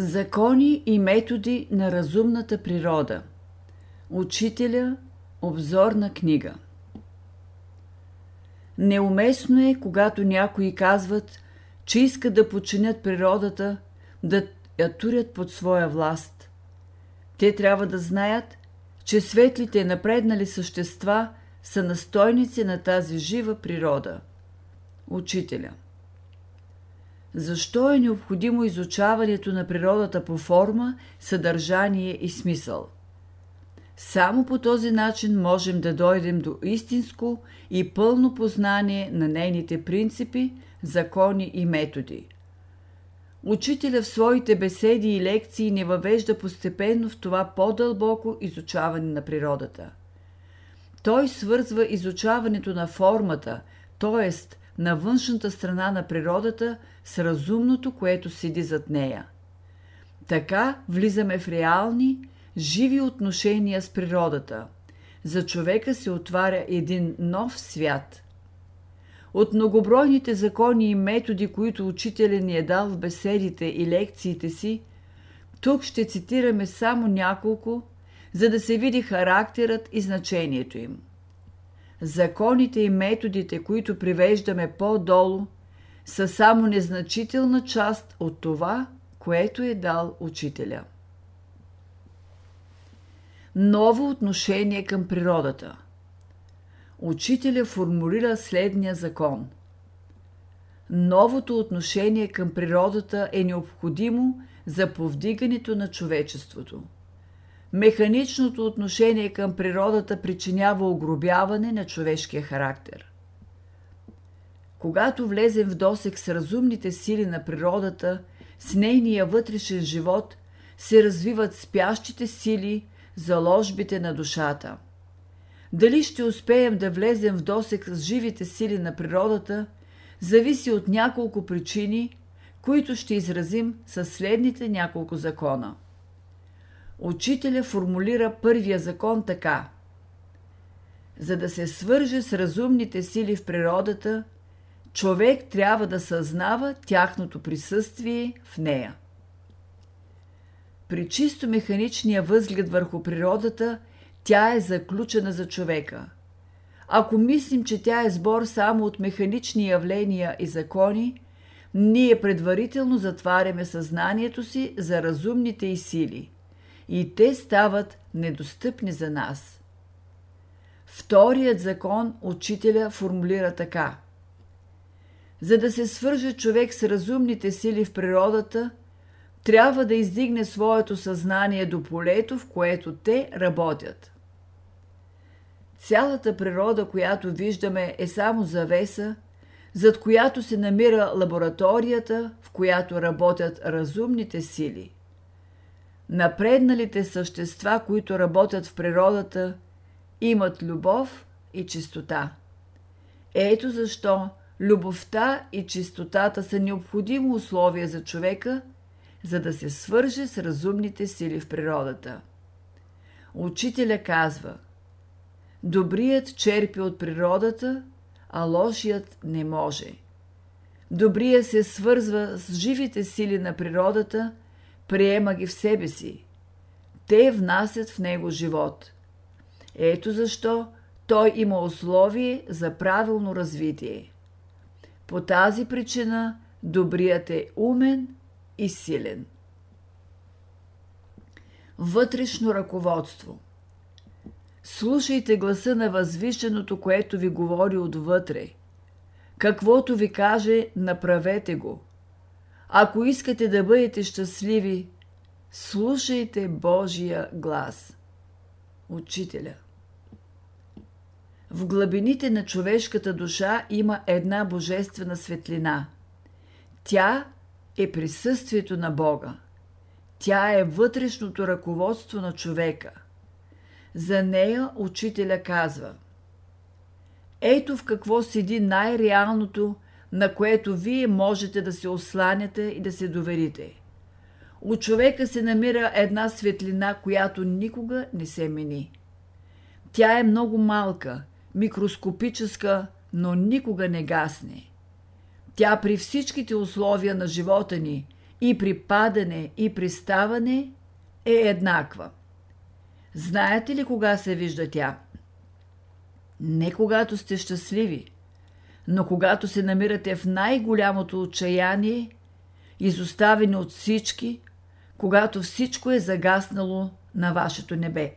Закони и методи на разумната природа. Учителя Обзорна книга. Неуместно е, когато някои казват, че искат да починят природата, да я турят под своя власт. Те трябва да знаят, че светлите напреднали същества са настойници на тази жива природа. Учителя. Защо е необходимо изучаването на природата по форма, съдържание и смисъл? Само по този начин можем да дойдем до истинско и пълно познание на нейните принципи, закони и методи. Учителя в своите беседи и лекции не въвежда постепенно в това по-дълбоко изучаване на природата. Той свързва изучаването на формата, т.е. на външната страна на природата с разумното, което седи зад нея. Така влизаме в реални, живи отношения с природата. За човека се отваря един нов свят. От многобройните закони и методи, които учителя ни е дал в беседите и лекциите си, тук ще цитираме само няколко, за да се види характерът и значението им. Законите и методите, които привеждаме по-долу, са само незначителна част от това, което е дал учителя ново отношение към природата. Учителя формулира следния закон. Новото отношение към природата е необходимо за повдигането на човечеството. Механичното отношение към природата причинява огробяване на човешкия характер. Когато влезем в досек с разумните сили на природата, с нейния вътрешен живот, се развиват спящите сили – заложбите на душата. Дали ще успеем да влезем в досек с живите сили на природата, зависи от няколко причини, които ще изразим със следните няколко закона. Учителя формулира първия закон така. За да се свърже с разумните сили в природата, човек трябва да съзнава тяхното присъствие в нея. При чисто механичния възглед върху природата, тя е заключена за човека. Ако мислим, че тя е сбор само от механични явления и закони, ние предварително затваряме съзнанието си за разумните и сили, и те стават недостъпни за нас. Вторият закон учителя формулира така. За да се свърже човек с разумните сили в природата – трябва да издигне своето съзнание до полето, в което те работят. Цялата природа, която виждаме, е само завеса, зад която се намира лабораторията, в която работят разумните сили. Напредналите същества, които работят в природата, имат любов и чистота. Ето защо любовта и чистотата са необходимо условие за човека – за да се свърже с разумните сили в природата. Учителя казва: Добрият черпи от природата, а лошият не може. Добрият се свързва с живите сили на природата, приема ги в себе си. Те внасят в него живот. Ето защо той има условие за правилно развитие. По тази причина добрият е умен и силен. Вътрешно ръководство Слушайте гласа на възвишеното, което ви говори отвътре. Каквото ви каже, направете го. Ако искате да бъдете щастливи, слушайте Божия глас. Учителя В глъбините на човешката душа има една божествена светлина. Тя е присъствието на Бога. Тя е вътрешното ръководство на човека. За нея учителя казва Ето в какво седи най-реалното, на което вие можете да се осланяте и да се доверите. У човека се намира една светлина, която никога не се мени. Тя е много малка, микроскопическа, но никога не гасне. Тя при всичките условия на живота ни и при падане и при ставане е еднаква. Знаете ли кога се вижда тя? Не когато сте щастливи, но когато се намирате в най-голямото отчаяние, изоставени от всички, когато всичко е загаснало на вашето небе.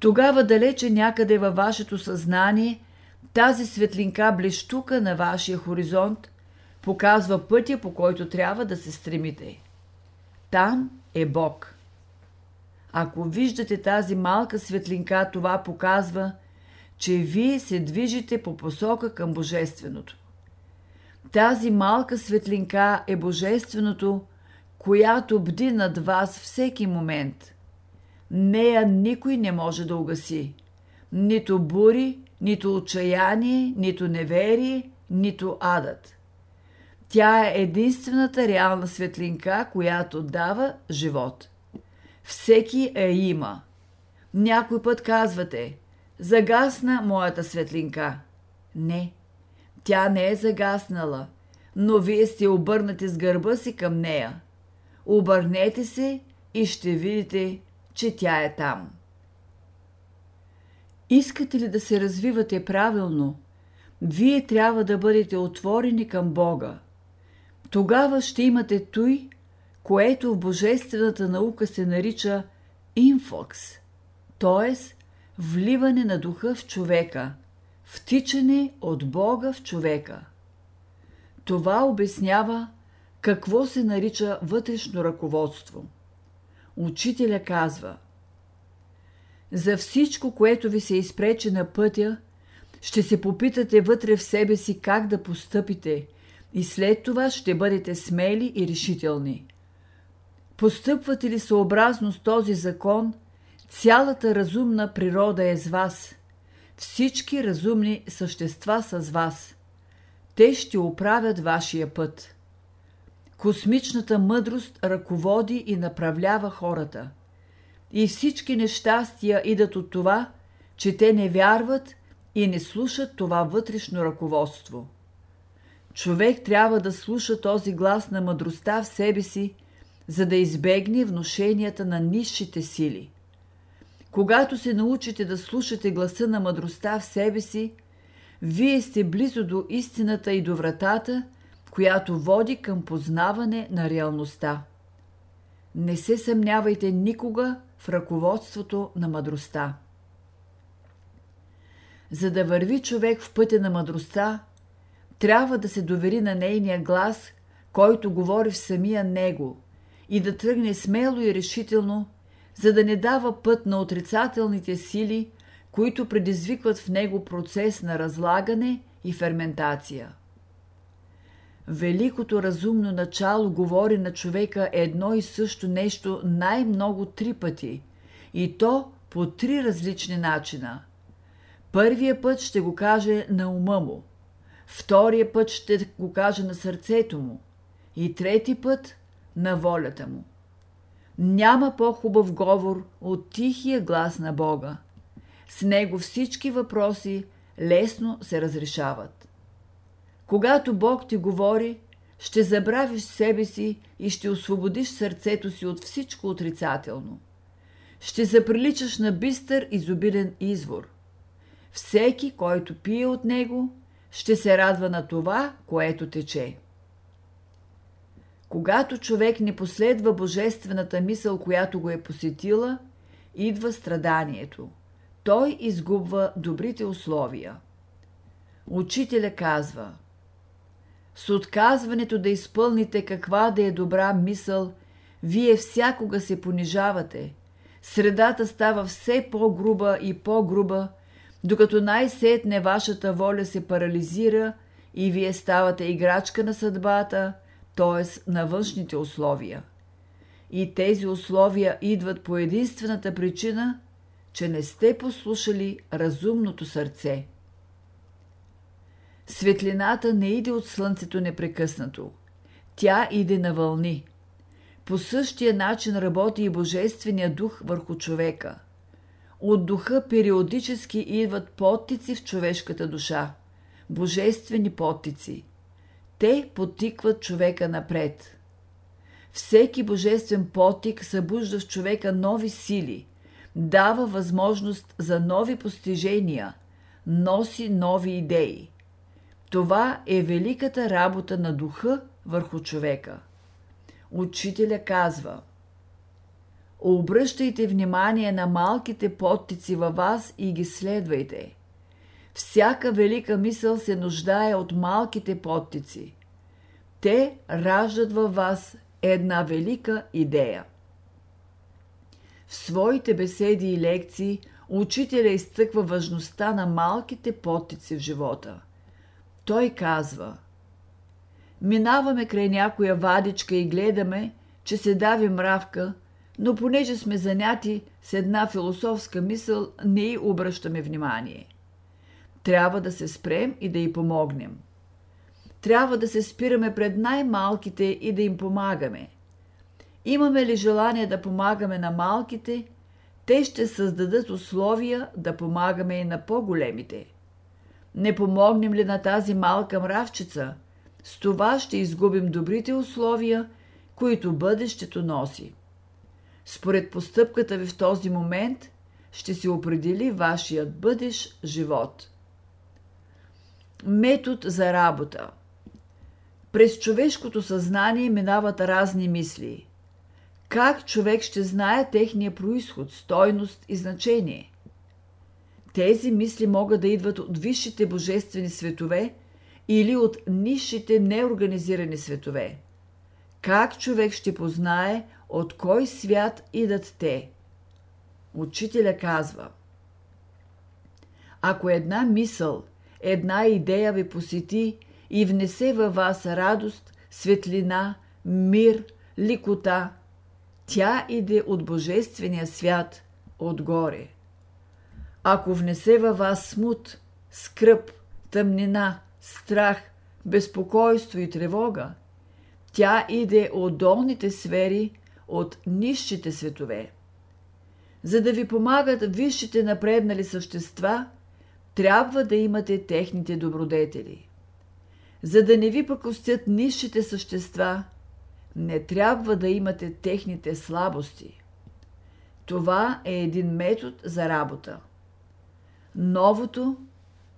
Тогава далече някъде във вашето съзнание тази светлинка блещука на вашия хоризонт показва пътя, по който трябва да се стремите. Там е Бог. Ако виждате тази малка светлинка, това показва, че вие се движите по посока към Божественото. Тази малка светлинка е Божественото, която бди над вас всеки момент. Нея никой не може да угаси. Нито бури, нито отчаяние, нито неверие, нито адът. Тя е единствената реална светлинка, която дава живот. Всеки е има. Някой път казвате, загасна моята светлинка. Не, тя не е загаснала, но вие сте обърнати с гърба си към нея. Обърнете се и ще видите, че тя е там. Искате ли да се развивате правилно? Вие трябва да бъдете отворени към Бога. Тогава ще имате той, което в божествената наука се нарича инфокс, т.е. вливане на духа в човека, втичане от Бога в човека. Това обяснява какво се нарича вътрешно ръководство. Учителя казва За всичко, което ви се изпрече на пътя, ще се попитате вътре в себе си как да постъпите и след това ще бъдете смели и решителни. Постъпвате ли съобразно с този закон, цялата разумна природа е с вас. Всички разумни същества са с вас. Те ще оправят вашия път. Космичната мъдрост ръководи и направлява хората. И всички нещастия идат от това, че те не вярват и не слушат това вътрешно ръководство. Човек трябва да слуша този глас на мъдростта в себе си, за да избегне вношенията на низшите сили. Когато се научите да слушате гласа на мъдростта в себе си, вие сте близо до истината и до вратата, която води към познаване на реалността. Не се съмнявайте никога в ръководството на мъдростта. За да върви човек в пътя на мъдростта, трябва да се довери на нейния глас, който говори в самия него, и да тръгне смело и решително, за да не дава път на отрицателните сили, които предизвикват в него процес на разлагане и ферментация. Великото разумно начало говори на човека едно и също нещо най-много три пъти, и то по три различни начина. Първия път ще го каже на ума му, втория път ще го каже на сърцето му и трети път на волята му. Няма по-хубав говор от тихия глас на Бога. С него всички въпроси лесно се разрешават. Когато Бог ти говори, ще забравиш себе си и ще освободиш сърцето си от всичко отрицателно. Ще заприличаш на бистър изобилен извор. Всеки, който пие от него, ще се радва на това, което тече. Когато човек не последва божествената мисъл, която го е посетила, идва страданието. Той изгубва добрите условия. Учителя казва – с отказването да изпълните каква да е добра мисъл, вие всякога се понижавате. Средата става все по-груба и по-груба, докато най-сетне вашата воля се парализира и вие ставате играчка на съдбата, т.е. на външните условия. И тези условия идват по единствената причина, че не сте послушали разумното сърце. Светлината не иде от слънцето непрекъснато. Тя иде на вълни. По същия начин работи и Божествения дух върху човека. От духа периодически идват подтици в човешката душа. Божествени подтици. Те потикват човека напред. Всеки божествен потик събужда в човека нови сили, дава възможност за нови постижения, носи нови идеи. Това е великата работа на духа върху човека. Учителя казва Обръщайте внимание на малките подтици във вас и ги следвайте. Всяка велика мисъл се нуждае от малките подтици. Те раждат във вас една велика идея. В своите беседи и лекции учителя изтъква важността на малките подтици в живота. Той казва Минаваме край някоя вадичка и гледаме, че се дави мравка, но понеже сме заняти с една философска мисъл, не й обръщаме внимание. Трябва да се спрем и да й помогнем. Трябва да се спираме пред най-малките и да им помагаме. Имаме ли желание да помагаме на малките, те ще създадат условия да помагаме и на по-големите. Не помогнем ли на тази малка мравчица, с това ще изгубим добрите условия, които бъдещето носи. Според постъпката ви в този момент ще се определи вашият бъдещ живот. Метод за работа През човешкото съзнание минават разни мисли. Как човек ще знае техния происход, стойност и значение? Тези мисли могат да идват от висшите божествени светове или от нишите неорганизирани светове. Как човек ще познае от кой свят идат те? Учителя казва Ако една мисъл, една идея ви посети и внесе във вас радост, светлина, мир, ликота, тя иде от Божествения свят, отгоре. Ако внесе във вас смут, скръп, тъмнина, страх, безпокойство и тревога, тя иде от долните сфери, от нищите светове. За да ви помагат висшите напреднали същества, трябва да имате техните добродетели. За да не ви покостят нищите същества, не трябва да имате техните слабости. Това е един метод за работа. Новото,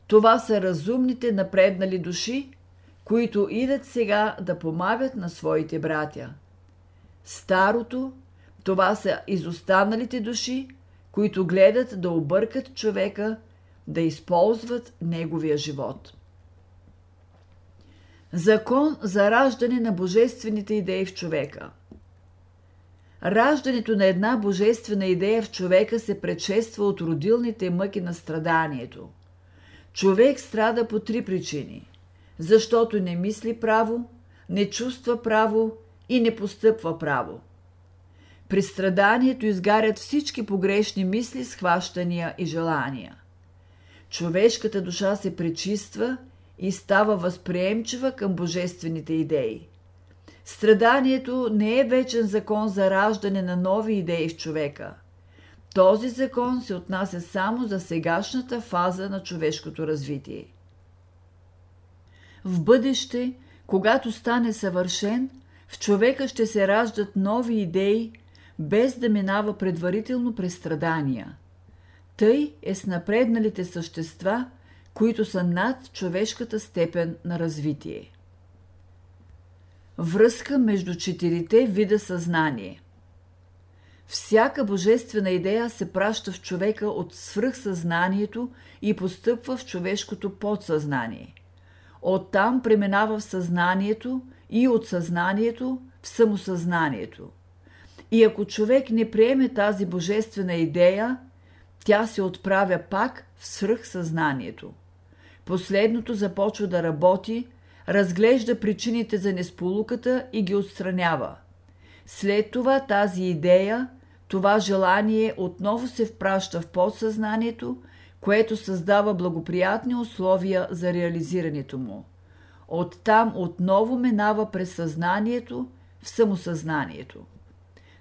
това са разумните напреднали души, които идат сега да помагат на своите братя. Старото, това са изостаналите души, които гледат да объркат човека, да използват неговия живот. Закон за раждане на божествените идеи в човека. Раждането на една божествена идея в човека се предшества от родилните мъки на страданието. Човек страда по три причини. Защото не мисли право, не чувства право и не постъпва право. При страданието изгарят всички погрешни мисли, схващания и желания. Човешката душа се пречиства и става възприемчива към божествените идеи. Страданието не е вечен закон за раждане на нови идеи в човека. Този закон се отнася само за сегашната фаза на човешкото развитие. В бъдеще, когато стане съвършен, в човека ще се раждат нови идеи, без да минава предварително през страдания. Тъй е с напредналите същества, които са над човешката степен на развитие. Връзка между четирите вида съзнание. Всяка божествена идея се праща в човека от свръхсъзнанието и постъпва в човешкото подсъзнание. Оттам преминава в съзнанието и от съзнанието в самосъзнанието. И ако човек не приеме тази божествена идея, тя се отправя пак в свръхсъзнанието. Последното започва да работи, разглежда причините за несполуката и ги отстранява. След това тази идея, това желание отново се впраща в подсъзнанието, което създава благоприятни условия за реализирането му. Оттам отново минава през съзнанието в самосъзнанието.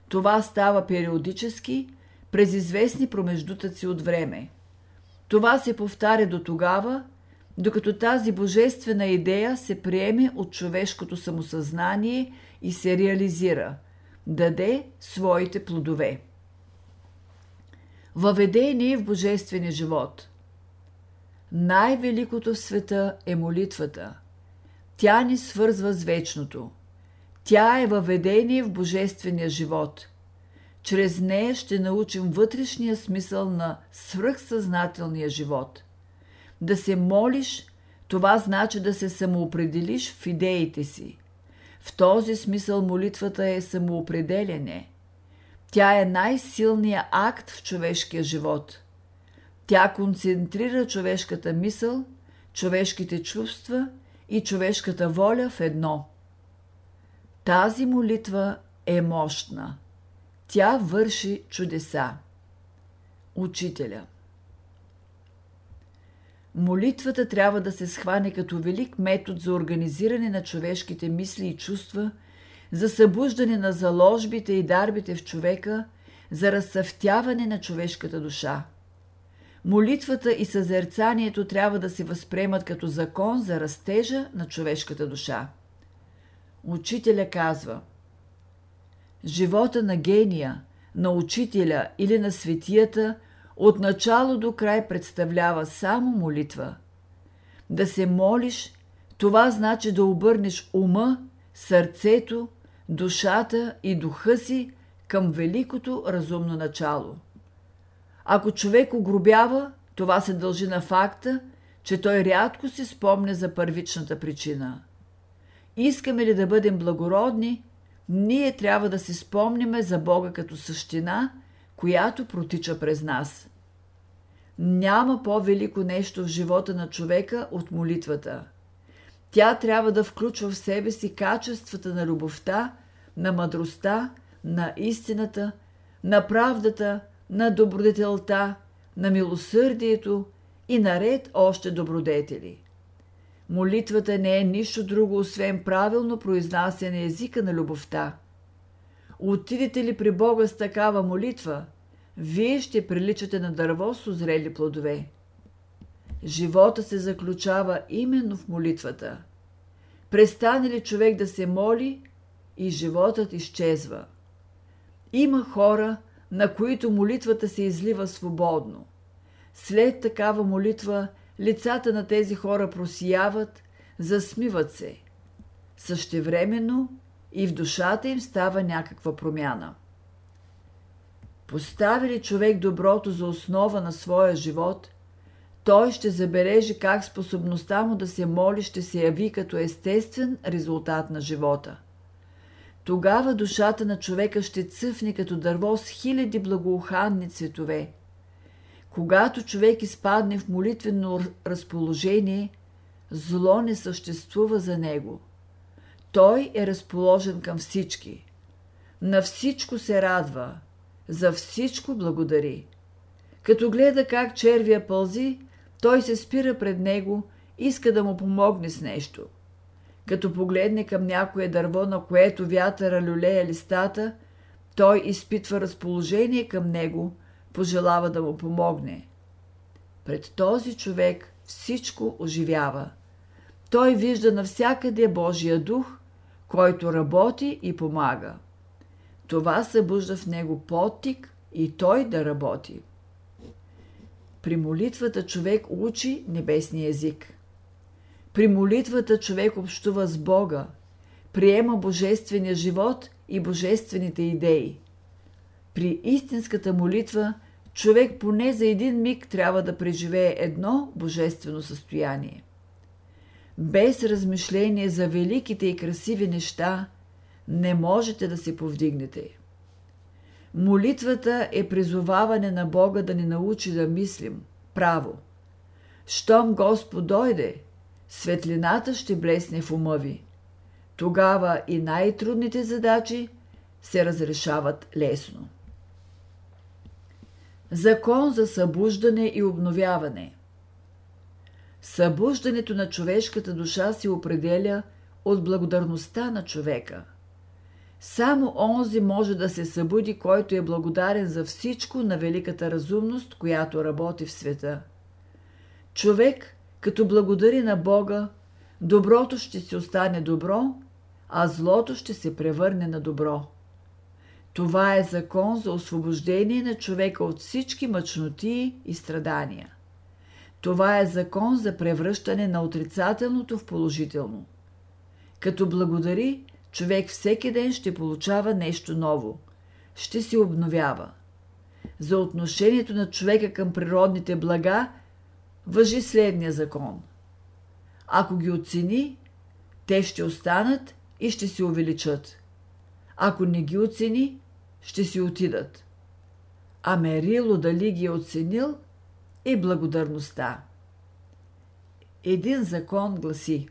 Това става периодически, през известни промеждутъци от време. Това се повтаря до тогава, докато тази божествена идея се приеме от човешкото самосъзнание и се реализира, даде своите плодове. Въведение в божествения живот Най-великото в света е молитвата. Тя ни свързва с вечното. Тя е въведение в божествения живот. Чрез нея ще научим вътрешния смисъл на свръхсъзнателния живот. Да се молиш, това значи да се самоопределиш в идеите си. В този смисъл молитвата е самоопределяне. Тя е най-силният акт в човешкия живот. Тя концентрира човешката мисъл, човешките чувства и човешката воля в едно. Тази молитва е мощна. Тя върши чудеса. Учителя Молитвата трябва да се схване като велик метод за организиране на човешките мисли и чувства, за събуждане на заложбите и дарбите в човека, за разсъвтяване на човешката душа. Молитвата и съзерцанието трябва да се възприемат като закон за растежа на човешката душа. Учителя казва Живота на гения, на учителя или на светията от начало до край представлява само молитва. Да се молиш, това значи да обърнеш ума, сърцето, душата и духа си към великото разумно начало. Ако човек огробява, това се дължи на факта, че той рядко си спомня за първичната причина. Искаме ли да бъдем благородни, ние трябва да си спомняме за Бога като същина – която протича през нас. Няма по-велико нещо в живота на човека от молитвата. Тя трябва да включва в себе си качествата на любовта, на мъдростта, на истината, на правдата, на добродетелта, на милосърдието и наред още добродетели. Молитвата не е нищо друго, освен правилно произнасяне езика на любовта – Отидете ли при Бога с такава молитва, вие ще приличате на дърво с озрели плодове. Живота се заключава именно в молитвата. Престане ли човек да се моли и животът изчезва. Има хора, на които молитвата се излива свободно. След такава молитва лицата на тези хора просияват, засмиват се. Същевременно и в душата им става някаква промяна. Постави ли човек доброто за основа на своя живот, той ще забележи как способността му да се моли ще се яви като естествен резултат на живота. Тогава душата на човека ще цъфне като дърво с хиляди благоуханни цветове. Когато човек изпадне в молитвено разположение, зло не съществува за него – той е разположен към всички. На всичко се радва, за всичко благодари. Като гледа как червия пълзи, той се спира пред него, иска да му помогне с нещо. Като погледне към някое дърво, на което вятъра люлея листата, той изпитва разположение към него, пожелава да му помогне. Пред този човек всичко оживява. Той вижда навсякъде Божия дух който работи и помага. Това събужда в него потик и той да работи. При молитвата човек учи небесния език. При молитвата човек общува с Бога, приема божествения живот и божествените идеи. При истинската молитва човек поне за един миг трябва да преживее едно божествено състояние без размишление за великите и красиви неща, не можете да се повдигнете. Молитвата е призоваване на Бога да ни научи да мислим право. Щом Господ дойде, светлината ще блесне в ума ви. Тогава и най-трудните задачи се разрешават лесно. Закон за събуждане и обновяване – Събуждането на човешката душа се определя от благодарността на човека. Само онзи може да се събуди, който е благодарен за всичко на великата разумност, която работи в света. Човек, Като благодари на Бога, доброто ще си остане добро, а злото ще се превърне на добро. Това е закон за освобождение на човека от всички мъчноти и страдания. Това е закон за превръщане на отрицателното в положително. Като благодари, човек всеки ден ще получава нещо ново. Ще се обновява. За отношението на човека към природните блага въжи следния закон. Ако ги оцени, те ще останат и ще се увеличат. Ако не ги оцени, ще си отидат. А мерило дали ги е оценил и благодарността. Един закон гласи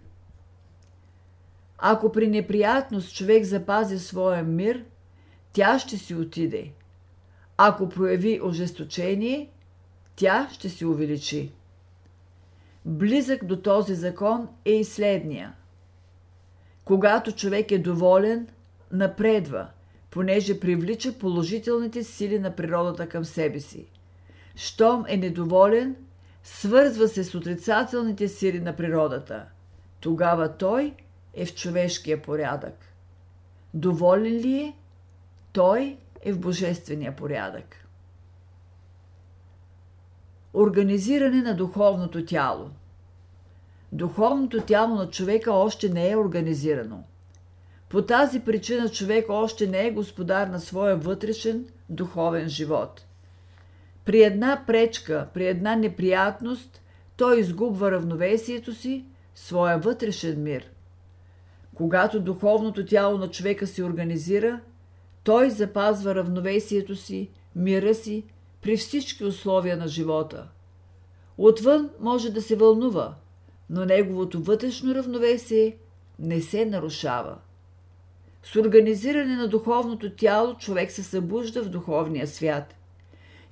Ако при неприятност човек запази своя мир, тя ще си отиде. Ако прояви ожесточение, тя ще се увеличи. Близък до този закон е и следния. Когато човек е доволен, напредва, понеже привлича положителните сили на природата към себе си. Щом е недоволен, свързва се с отрицателните сили на природата. Тогава той е в човешкия порядък. Доволен ли е, той е в божествения порядък. Организиране на духовното тяло. Духовното тяло на човека още не е организирано. По тази причина човек още не е господар на своя вътрешен духовен живот. При една пречка, при една неприятност, той изгубва равновесието си, своя вътрешен мир. Когато духовното тяло на човека се организира, той запазва равновесието си, мира си, при всички условия на живота. Отвън може да се вълнува, но неговото вътрешно равновесие не се нарушава. С организиране на духовното тяло човек се събужда в духовния свят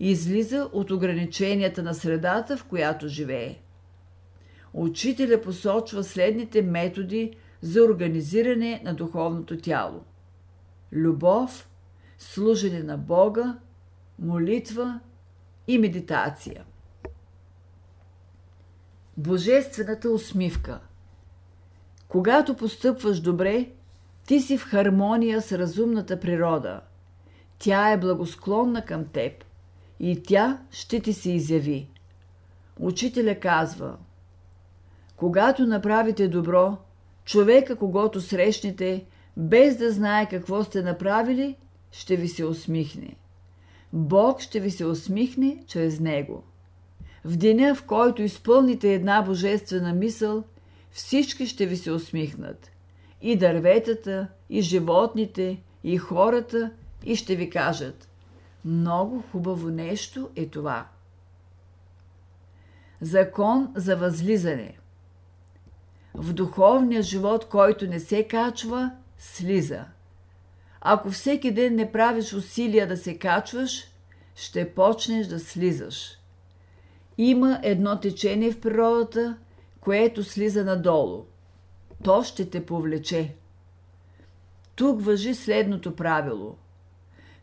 излиза от ограниченията на средата, в която живее. Учителя посочва следните методи за организиране на духовното тяло. Любов, служене на Бога, молитва и медитация. Божествената усмивка Когато постъпваш добре, ти си в хармония с разумната природа. Тя е благосклонна към теб и тя ще ти се изяви. Учителя казва Когато направите добро, човека, когато срещнете, без да знае какво сте направили, ще ви се усмихне. Бог ще ви се усмихне чрез него. В деня, в който изпълните една божествена мисъл, всички ще ви се усмихнат. И дърветата, и животните, и хората, и ще ви кажат много хубаво нещо е това. Закон за възлизане. В духовния живот, който не се качва, слиза. Ако всеки ден не правиш усилия да се качваш, ще почнеш да слизаш. Има едно течение в природата, което слиза надолу. То ще те повлече. Тук въжи следното правило.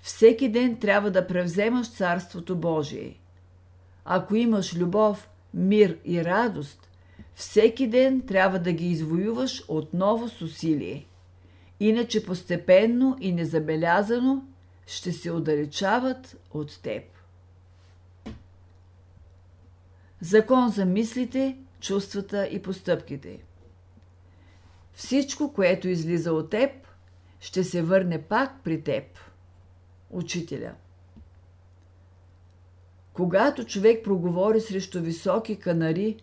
Всеки ден трябва да превземаш Царството Божие. Ако имаш любов, мир и радост, всеки ден трябва да ги извоюваш отново с усилие. Иначе постепенно и незабелязано ще се отдалечават от теб. Закон за мислите, чувствата и постъпките. Всичко, което излиза от теб, ще се върне пак при теб. Учителя. Когато човек проговори срещу високи канари,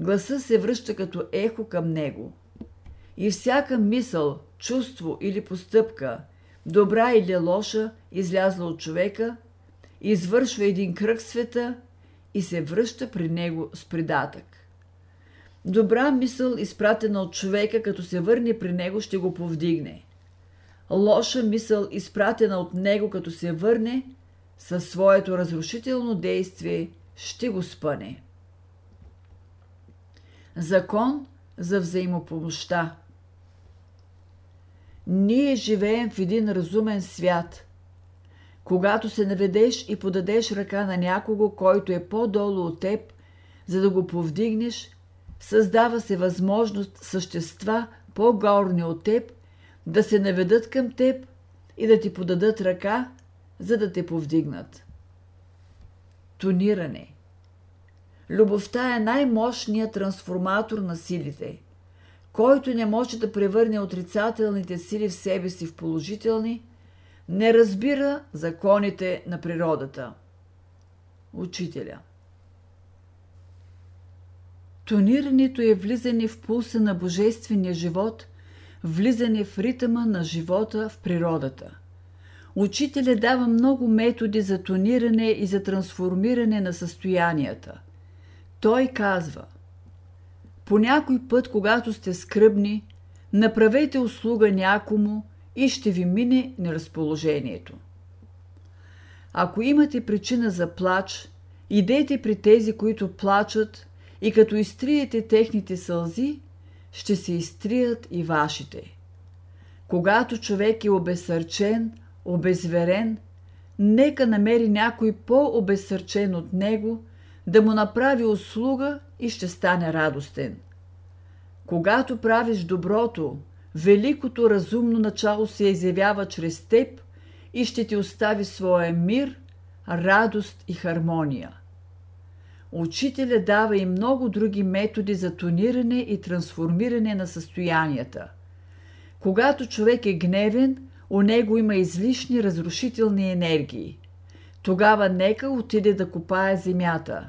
гласа се връща като ехо към него. И всяка мисъл, чувство или постъпка, добра или лоша, излязла от човека, извършва един кръг света и се връща при него с придатък. Добра мисъл, изпратена от човека, като се върне при него, ще го повдигне. Лоша мисъл, изпратена от него, като се върне, със своето разрушително действие ще го спъне. Закон за взаимопомощта Ние живеем в един разумен свят. Когато се наведеш и подадеш ръка на някого, който е по-долу от теб, за да го повдигнеш, създава се възможност същества по-горни от теб да се наведат към теб и да ти подадат ръка, за да те повдигнат. Тониране Любовта е най-мощният трансформатор на силите, който не може да превърне отрицателните сили в себе си в положителни, не разбира законите на природата. Учителя Тонирането е влизане в пулса на божествения живот, влизане в ритъма на живота в природата. Учителя дава много методи за тониране и за трансформиране на състоянията. Той казва По някой път, когато сте скръбни, направете услуга някому и ще ви мине неразположението. Ако имате причина за плач, идете при тези, които плачат и като изтриете техните сълзи, ще се изтрият и вашите. Когато човек е обесърчен, обезверен, нека намери някой по-обесърчен от него, да му направи услуга и ще стане радостен. Когато правиш доброто, великото разумно начало се изявява чрез теб и ще ти остави своя мир, радост и хармония. Учителя дава и много други методи за тониране и трансформиране на състоянията. Когато човек е гневен, у него има излишни разрушителни енергии. Тогава нека отиде да копае земята.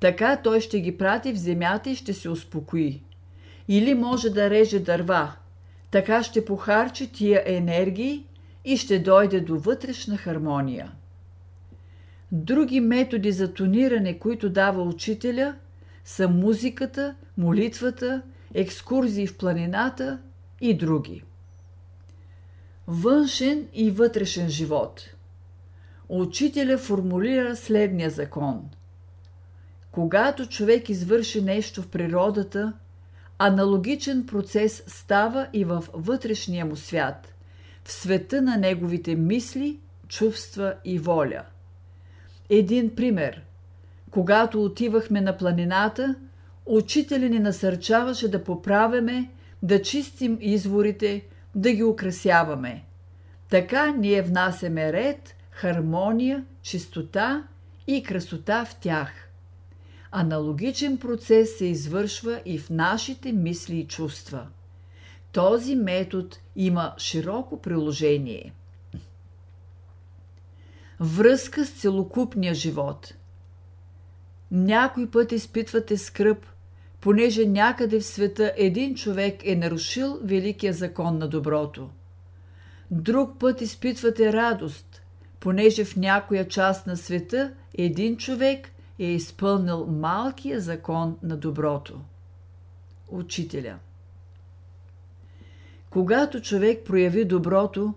Така той ще ги прати в земята и ще се успокои. Или може да реже дърва. Така ще похарчи тия енергии и ще дойде до вътрешна хармония. Други методи за тониране, които дава учителя, са музиката, молитвата, екскурзии в планината и други. Външен и вътрешен живот. Учителя формулира следния закон. Когато човек извърши нещо в природата, аналогичен процес става и в вътрешния му свят, в света на неговите мисли, чувства и воля. Един пример. Когато отивахме на планината, учителя ни насърчаваше да поправяме, да чистим изворите, да ги украсяваме. Така ние внасяме ред, хармония, чистота и красота в тях. Аналогичен процес се извършва и в нашите мисли и чувства. Този метод има широко приложение – връзка с целокупния живот. Някой път изпитвате скръп, понеже някъде в света един човек е нарушил великия закон на доброто. Друг път изпитвате радост, понеже в някоя част на света един човек е изпълнил малкия закон на доброто. Учителя Когато човек прояви доброто,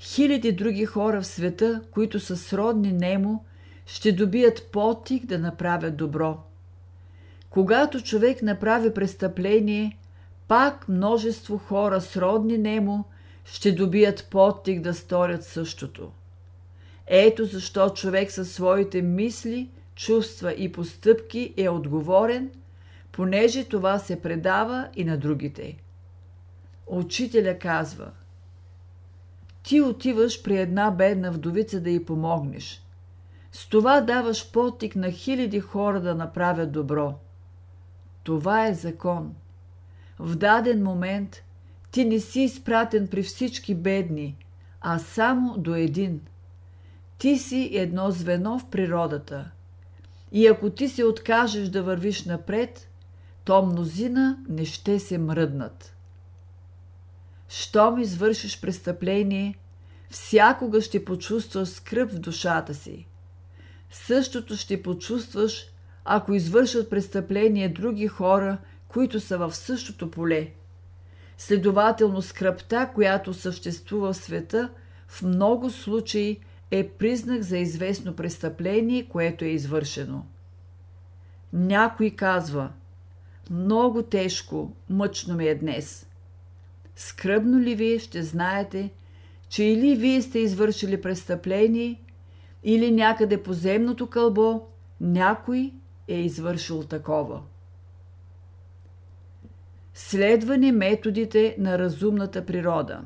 хиляди други хора в света, които са сродни нему, ще добият потик да направят добро. Когато човек направи престъпление, пак множество хора сродни нему ще добият потик да сторят същото. Ето защо човек със своите мисли, чувства и постъпки е отговорен, понеже това се предава и на другите. Учителя казва – ти отиваш при една бедна вдовица да й помогнеш. С това даваш потик на хиляди хора да направят добро. Това е закон. В даден момент ти не си изпратен при всички бедни, а само до един. Ти си едно звено в природата. И ако ти се откажеш да вървиш напред, то мнозина не ще се мръднат щом извършиш престъпление, всякога ще почувстваш скръп в душата си. Същото ще почувстваш, ако извършат престъпление други хора, които са в същото поле. Следователно, скръпта, която съществува в света, в много случаи е признак за известно престъпление, което е извършено. Някой казва: Много тежко, мъчно ми е днес. Скръбно ли вие ще знаете, че или вие сте извършили престъпление, или някъде по земното кълбо някой е извършил такова. Следване методите на разумната природа.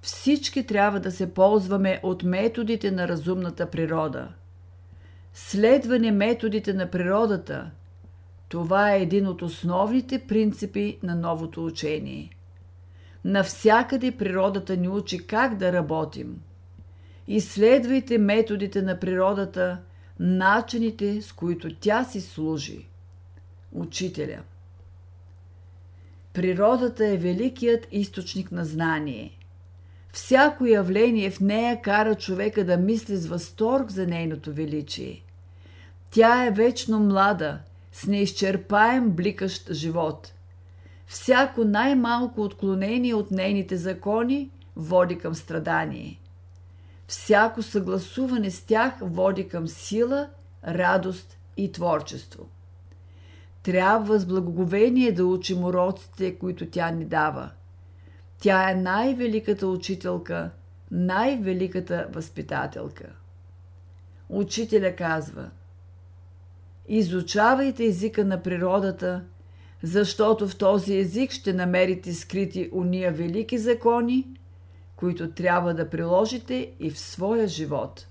Всички трябва да се ползваме от методите на разумната природа. Следване методите на природата – това е един от основните принципи на новото учение. Навсякъде природата ни учи как да работим. Изследвайте методите на природата, начините с които тя си служи. Учителя – Природата е великият източник на знание. Всяко явление в нея кара човека да мисли с възторг за нейното величие. Тя е вечно млада, с неизчерпаем бликащ живот. Всяко най-малко отклонение от нейните закони води към страдание. Всяко съгласуване с тях води към сила, радост и творчество. Трябва с благоговение да учим уроците, които тя ни дава. Тя е най-великата учителка, най-великата възпитателка. Учителя казва Изучавайте езика на природата, защото в този език ще намерите скрити уния велики закони, които трябва да приложите и в своя живот.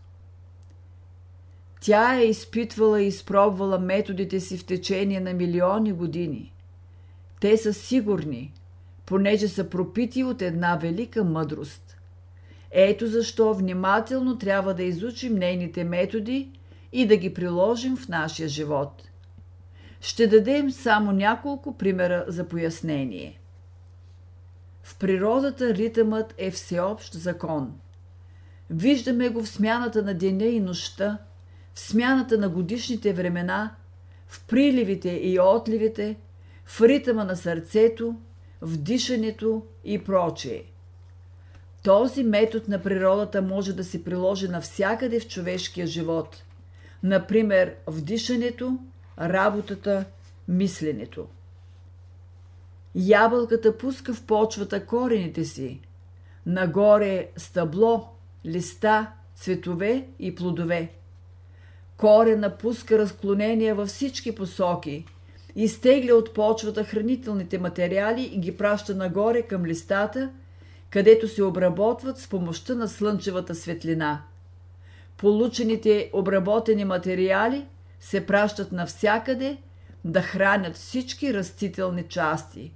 Тя е изпитвала и изпробвала методите си в течение на милиони години. Те са сигурни, понеже са пропити от една велика мъдрост. Ето защо внимателно трябва да изучим нейните методи и да ги приложим в нашия живот. Ще дадем само няколко примера за пояснение. В природата ритъмът е всеобщ закон. Виждаме го в смяната на деня и нощта – в смяната на годишните времена, в приливите и отливите, в ритъма на сърцето, в дишането и прочее. Този метод на природата може да се приложи навсякъде в човешкия живот. Например, в дишането, работата, мисленето. Ябълката пуска в почвата корените си. Нагоре стъбло, листа, цветове и плодове. Корена пуска разклонения във всички посоки, изтегля от почвата хранителните материали и ги праща нагоре към листата, където се обработват с помощта на слънчевата светлина. Получените обработени материали се пращат навсякъде да хранят всички растителни части.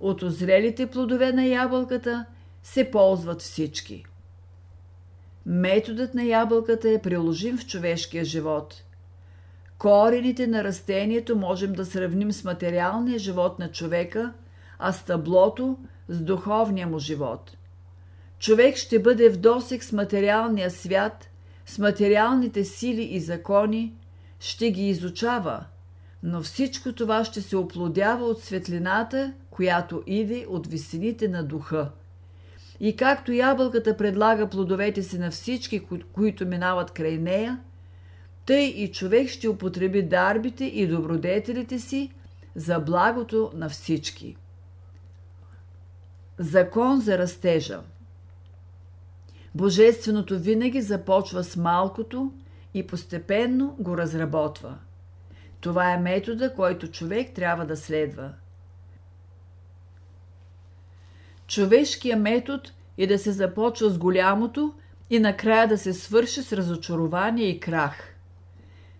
От озрелите плодове на ябълката се ползват всички. Методът на ябълката е приложим в човешкия живот. Корените на растението можем да сравним с материалния живот на човека, а стъблото с духовния му живот. Човек ще бъде в досек с материалния свят, с материалните сили и закони, ще ги изучава, но всичко това ще се оплодява от светлината, която иде от висините на духа. И както ябълката предлага плодовете си на всички, които минават край нея, тъй и човек ще употреби дарбите и добродетелите си за благото на всички. Закон за растежа Божественото винаги започва с малкото и постепенно го разработва. Това е метода, който човек трябва да следва – Човешкия метод е да се започва с голямото и накрая да се свърши с разочарование и крах.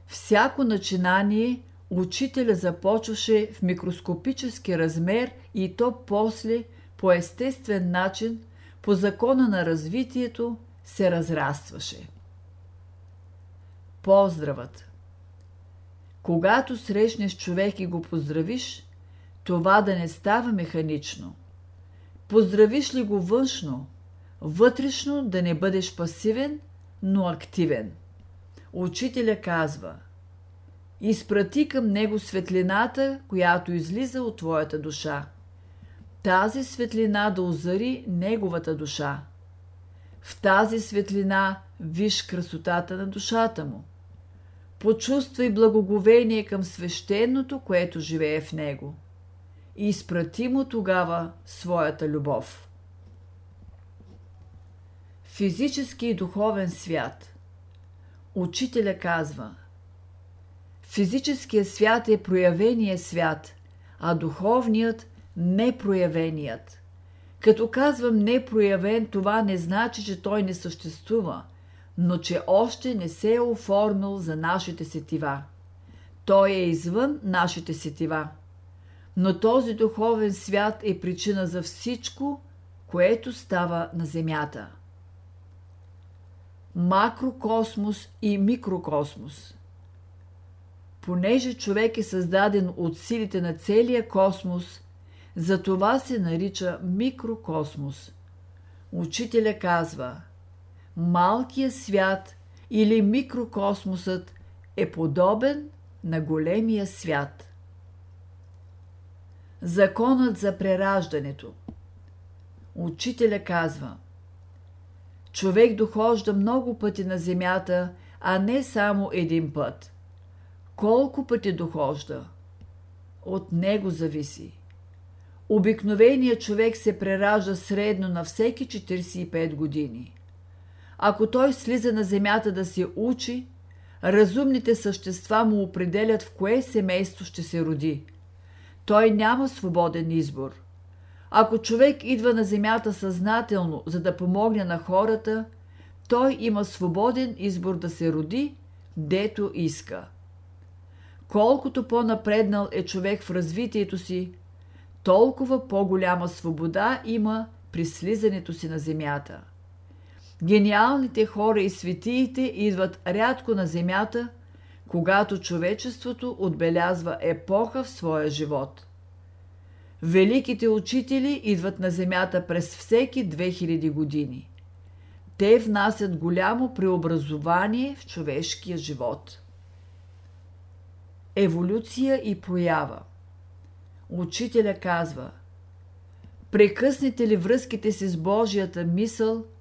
Всяко начинание учителя започваше в микроскопически размер и то после, по естествен начин, по закона на развитието, се разрастваше. Поздравът Когато срещнеш човек и го поздравиш, това да не става механично – Поздравиш ли го външно, вътрешно да не бъдеш пасивен, но активен. Учителя казва Изпрати към него светлината, която излиза от твоята душа. Тази светлина да озари неговата душа. В тази светлина виж красотата на душата му. Почувствай благоговение към свещеното, което живее в него и изпрати му тогава своята любов. Физически и духовен свят Учителя казва Физическият свят е проявения свят, а духовният – непроявеният. Като казвам непроявен, това не значи, че той не съществува, но че още не се е оформил за нашите сетива. Той е извън нашите сетива. Но този духовен свят е причина за всичко, което става на Земята. Макрокосмос и микрокосмос Понеже човек е създаден от силите на целия космос, затова се нарича микрокосмос. Учителя казва, малкият свят или микрокосмосът е подобен на големия свят. Законът за прераждането Учителя казва Човек дохожда много пъти на земята, а не само един път. Колко пъти дохожда? От него зависи. Обикновеният човек се преражда средно на всеки 45 години. Ако той слиза на земята да се учи, разумните същества му определят в кое семейство ще се роди. Той няма свободен избор. Ако човек идва на земята съзнателно, за да помогне на хората, той има свободен избор да се роди, дето иска. Колкото по-напреднал е човек в развитието си, толкова по-голяма свобода има при слизането си на земята. Гениалните хора и светиите идват рядко на земята, когато човечеството отбелязва епоха в своя живот. Великите учители идват на земята през всеки 2000 години. Те внасят голямо преобразование в човешкия живот. Еволюция и проява Учителя казва Прекъснете ли връзките си с Божията мисъл –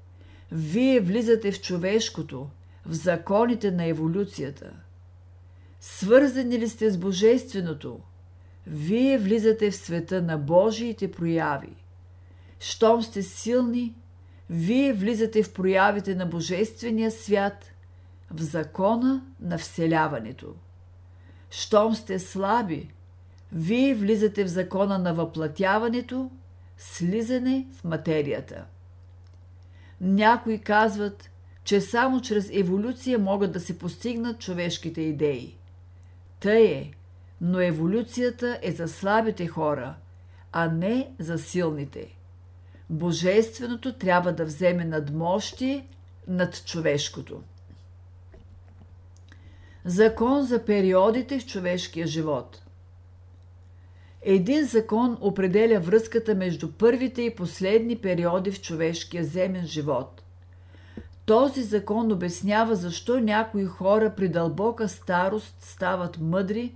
вие влизате в човешкото, в законите на еволюцията. Свързани ли сте с Божественото? Вие влизате в света на Божиите прояви. Щом сте силни, вие влизате в проявите на Божествения свят, в закона на вселяването. Щом сте слаби, вие влизате в закона на въплатяването, слизане в материята. Някои казват, че само чрез еволюция могат да се постигнат човешките идеи. Тъй е, но еволюцията е за слабите хора, а не за силните. Божественото трябва да вземе надмощие над човешкото. Закон за периодите в човешкия живот – един закон определя връзката между първите и последни периоди в човешкия земен живот. Този закон обяснява защо някои хора при дълбока старост стават мъдри,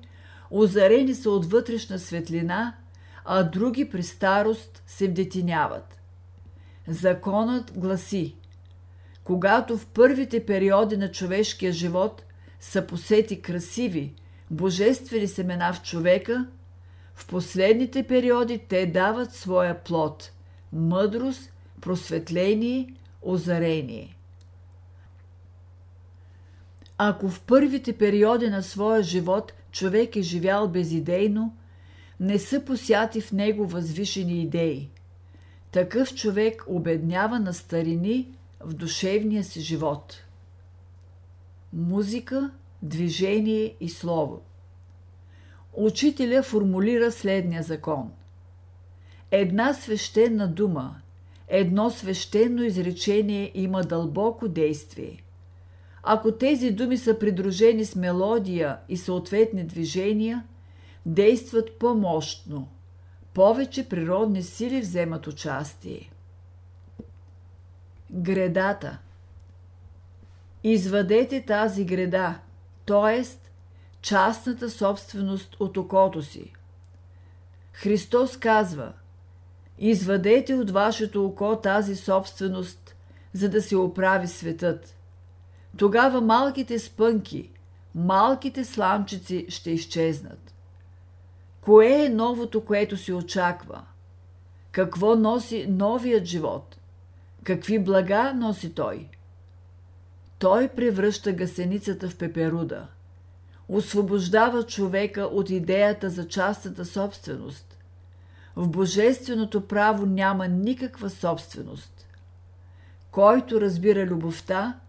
озарени са от вътрешна светлина, а други при старост се вдетиняват. Законът гласи Когато в първите периоди на човешкия живот са посети красиви, божествени семена в човека – в последните периоди те дават своя плод – мъдрост, просветление, озарение. Ако в първите периоди на своя живот човек е живял безидейно, не са посяти в него възвишени идеи. Такъв човек обеднява на старини в душевния си живот. Музика, движение и слово – учителя формулира следния закон. Една свещена дума, едно свещено изречение има дълбоко действие. Ако тези думи са придружени с мелодия и съответни движения, действат по-мощно. Повече природни сили вземат участие. Гредата Извадете тази греда, т.е частната собственост от окото си. Христос казва: Извадете от вашето око тази собственост, за да се оправи светът. Тогава малките спънки, малките сламчици ще изчезнат. Кое е новото, което се очаква? Какво носи новият живот? Какви блага носи той? Той превръща гасеницата в пеперуда – освобождава човека от идеята за частната собственост. В божественото право няма никаква собственост. Който разбира любовта,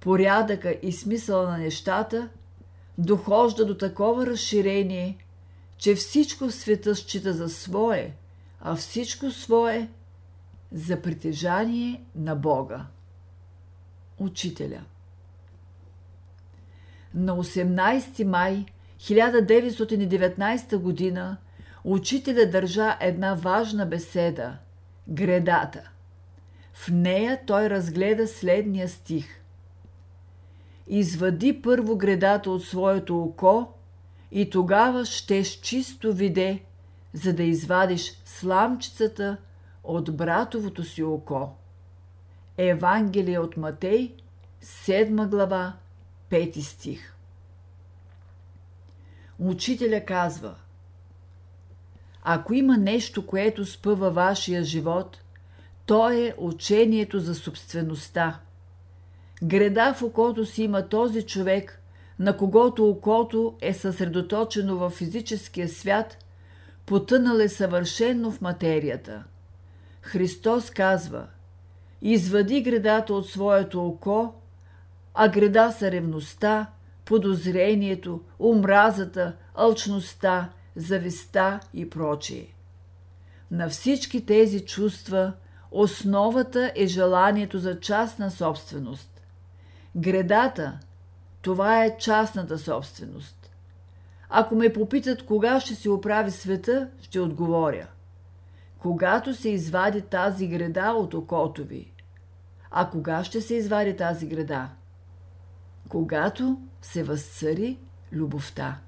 порядъка и смисъла на нещата, дохожда до такова разширение, че всичко в света счита за свое, а всичко свое за притежание на Бога. Учителя На 18 май 1919 г. учителя държа една важна беседа – Гредата. В нея той разгледа следния стих – извади първо гредата от своето око и тогава щеш чисто виде, за да извадиш сламчицата от братовото си око. Евангелие от Матей, 7 глава, 5 стих. Учителя казва Ако има нещо, което спъва вашия живот, то е учението за собствеността – Греда в окото си има този човек, на когото окото е съсредоточено в физическия свят, потънал е съвършенно в материята. Христос казва Извади гредата от своето око, а греда са ревността, подозрението, омразата, алчността, зависта и прочие. На всички тези чувства основата е желанието за частна собственост. Гредата – това е частната собственост. Ако ме попитат кога ще се оправи света, ще отговоря. Когато се извади тази греда от окото ви. А кога ще се извади тази греда? Когато се възцари любовта.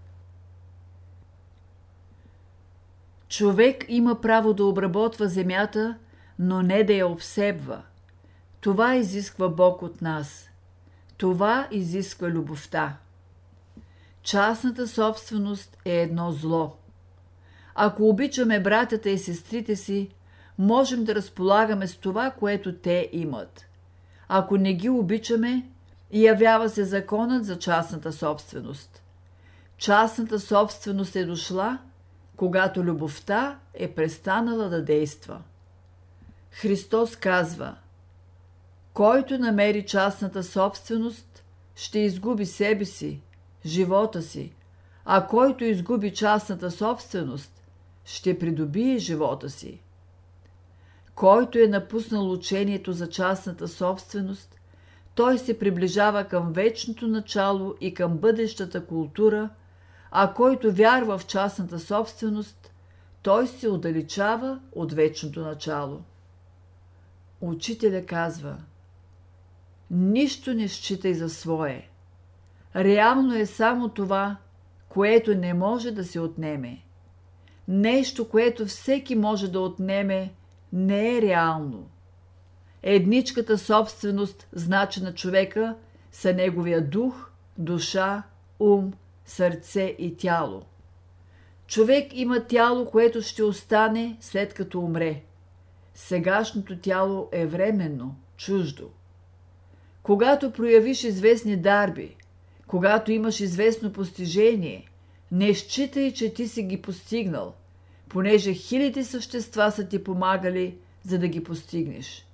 Човек има право да обработва земята, но не да я обсебва. Това изисква Бог от нас – това изисква любовта. Частната собственост е едно зло. Ако обичаме братята и сестрите си, можем да разполагаме с това, което те имат. Ако не ги обичаме, явява се законът за частната собственост. Частната собственост е дошла, когато любовта е престанала да действа. Христос казва – който намери частната собственост, ще изгуби себе си, живота си, а който изгуби частната собственост, ще придобие живота си. Който е напуснал учението за частната собственост, той се приближава към вечното начало и към бъдещата култура, а който вярва в частната собственост, той се отдалечава от вечното начало. Учителя казва – нищо не считай за свое. Реално е само това, което не може да се отнеме. Нещо, което всеки може да отнеме, не е реално. Едничката собственост, значи на човека, са неговия дух, душа, ум, сърце и тяло. Човек има тяло, което ще остане след като умре. Сегашното тяло е временно, чуждо. Когато проявиш известни дарби, когато имаш известно постижение, не считай, че ти си ги постигнал, понеже хиляди същества са ти помагали, за да ги постигнеш.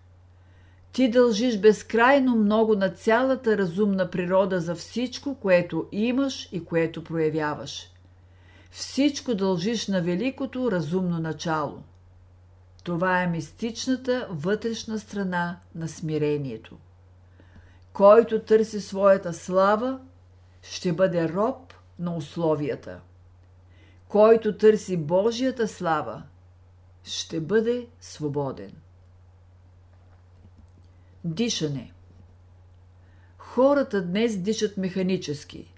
Ти дължиш безкрайно много на цялата разумна природа за всичко, което имаш и което проявяваш. Всичко дължиш на великото разумно начало. Това е мистичната вътрешна страна на смирението. Който търси своята слава, ще бъде роб на условията. Който търси Божията слава, ще бъде свободен. Дишане Хората днес дишат механически.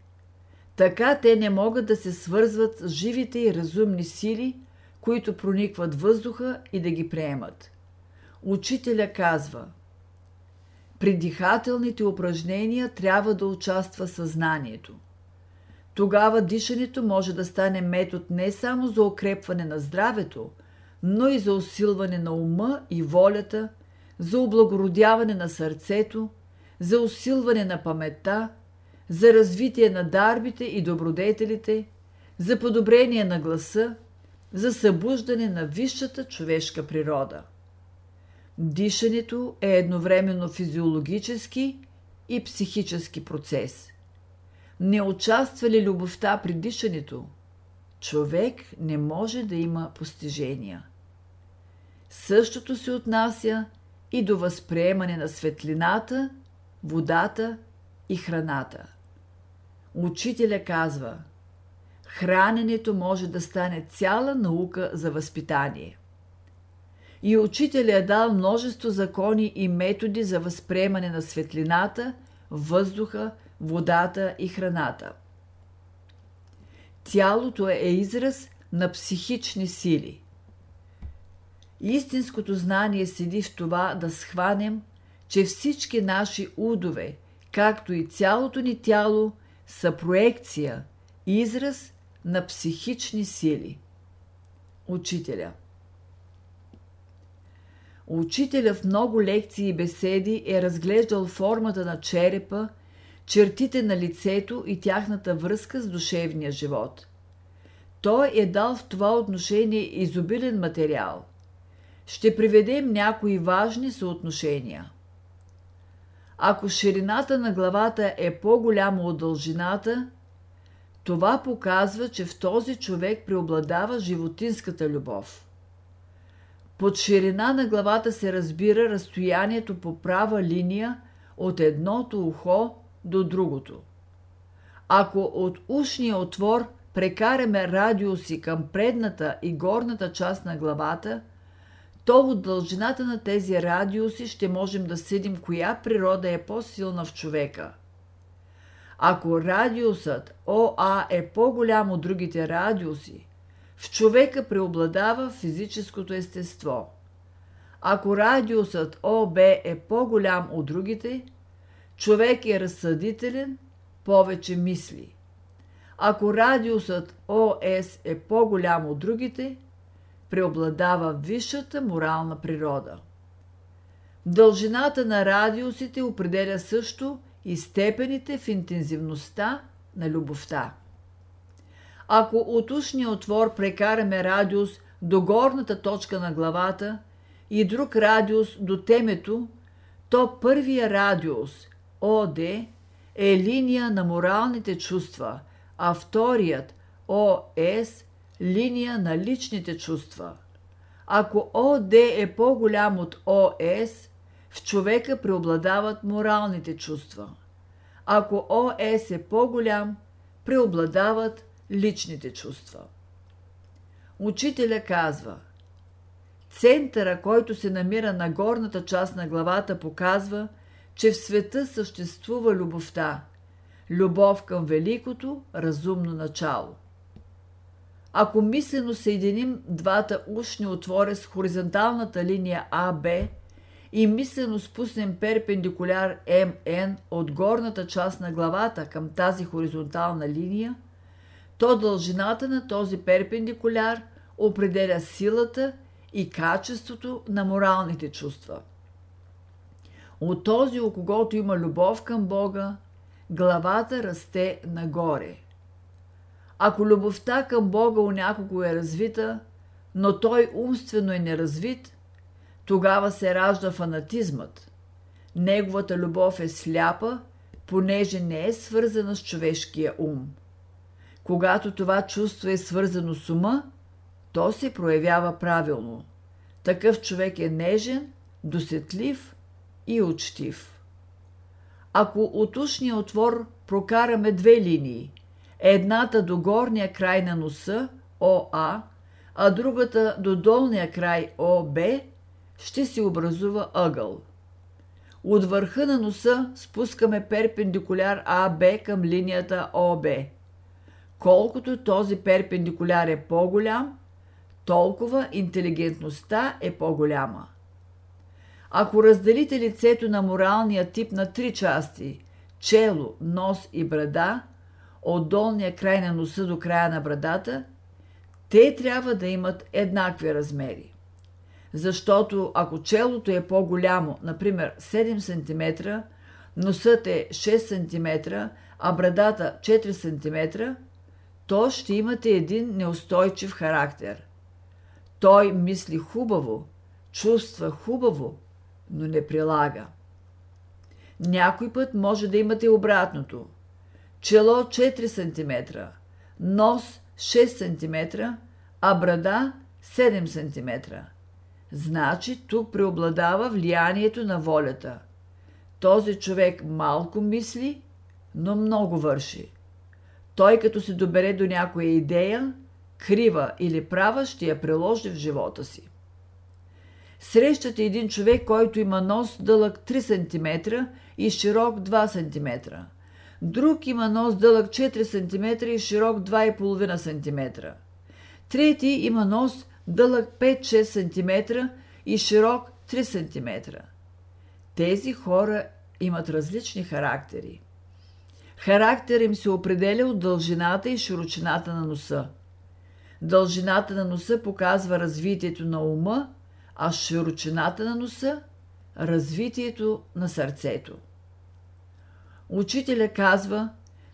Така те не могат да се свързват с живите и разумни сили, които проникват въздуха и да ги приемат. Учителя казва – при дихателните упражнения трябва да участва съзнанието. Тогава дишането може да стане метод не само за укрепване на здравето, но и за усилване на ума и волята, за облагородяване на сърцето, за усилване на паметта, за развитие на дарбите и добродетелите, за подобрение на гласа, за събуждане на висшата човешка природа. Дишането е едновременно физиологически и психически процес. Не участва ли любовта при дишането, човек не може да има постижения. Същото се отнася и до възприемане на светлината, водата и храната. Учителя казва – храненето може да стане цяла наука за възпитание. И учителя е дал множество закони и методи за възприемане на светлината, въздуха, водата и храната. Тялото е израз на психични сили. Истинското знание седи в това да схванем, че всички наши удове, както и цялото ни тяло, са проекция, израз на психични сили. Учителя Учителя в много лекции и беседи е разглеждал формата на черепа, чертите на лицето и тяхната връзка с душевния живот. Той е дал в това отношение изобилен материал. Ще приведем някои важни съотношения. Ако ширината на главата е по-голяма от дължината, това показва, че в този човек преобладава животинската любов. Под ширина на главата се разбира разстоянието по права линия от едното ухо до другото. Ако от ушния отвор прекараме радиуси към предната и горната част на главата, то от дължината на тези радиуси ще можем да съдим коя природа е по-силна в човека – ако радиусът ОА е по-голям от другите радиуси, в човека преобладава физическото естество. Ако радиусът ОБ е по-голям от другите, човек е разсъдителен, повече мисли. Ако радиусът ОС е по-голям от другите, преобладава висшата морална природа. Дължината на радиусите определя също и степените в интензивността на любовта. Ако от ушния отвор прекараме радиус до горната точка на главата и друг радиус до темето, то първия радиус, ОД, е линия на моралните чувства, а вторият, ОС, линия на личните чувства. Ако ОД е по-голям от ОС, в човека преобладават моралните чувства. Ако ОС е по-голям, преобладават личните чувства. Учителя казва Центъра, който се намира на горната част на главата, показва, че в света съществува любовта, любов към великото разумно начало. Ако мислено съединим двата ушни отвори с хоризонталната линия АБ, и мислено спуснем перпендикуляр МН от горната част на главата към тази хоризонтална линия, то дължината на този перпендикуляр определя силата и качеството на моралните чувства. От този, у когото има любов към Бога, главата расте нагоре. Ако любовта към Бога у някого е развита, но той умствено е неразвит, тогава се ражда фанатизмът. Неговата любов е сляпа, понеже не е свързана с човешкия ум. Когато това чувство е свързано с ума, то се проявява правилно. Такъв човек е нежен, досетлив и учтив. Ако от ушния отвор прокараме две линии, едната до горния край на носа, ОА, а другата до долния край ОБ, ще се образува ъгъл. От върха на носа спускаме перпендикуляр АБ към линията ОБ. Колкото този перпендикуляр е по-голям, толкова интелигентността е по-голяма. Ако разделите лицето на моралния тип на три части – чело, нос и брада, от долния край на носа до края на брадата, те трябва да имат еднакви размери защото ако челото е по-голямо, например 7 см, носът е 6 см, а брадата 4 см, то ще имате един неустойчив характер. Той мисли хубаво, чувства хубаво, но не прилага. Някой път може да имате обратното. Чело 4 см, нос 6 см, а брада 7 см. Значи тук преобладава влиянието на волята. Този човек малко мисли, но много върши. Той като се добере до някоя идея, крива или права, ще я приложи в живота си. Срещате един човек, който има нос дълъг 3 см и широк 2 см. Друг има нос дълъг 4 см и широк 2,5 см. Трети има нос дълъг 5-6 см и широк 3 см. Тези хора имат различни характери. Характер им се определя от дължината и широчината на носа. Дължината на носа показва развитието на ума, а широчината на носа – развитието на сърцето. Учителя казва,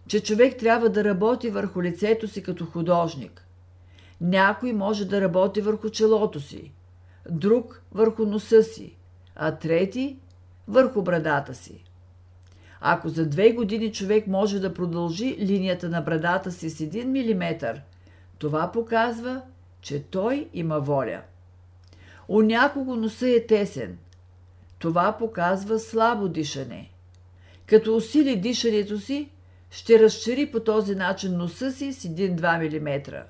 че човек трябва да работи върху лицето си като художник. Някой може да работи върху челото си, друг върху носа си, а трети върху брадата си. Ако за две години човек може да продължи линията на брадата си с 1 мм, това показва, че той има воля. У някого носа е тесен. Това показва слабо дишане. Като усили дишането си, ще разшири по този начин носа си с 1-2 мм.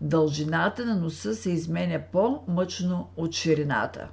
Дължината на носа се изменя по-мъчно от ширината.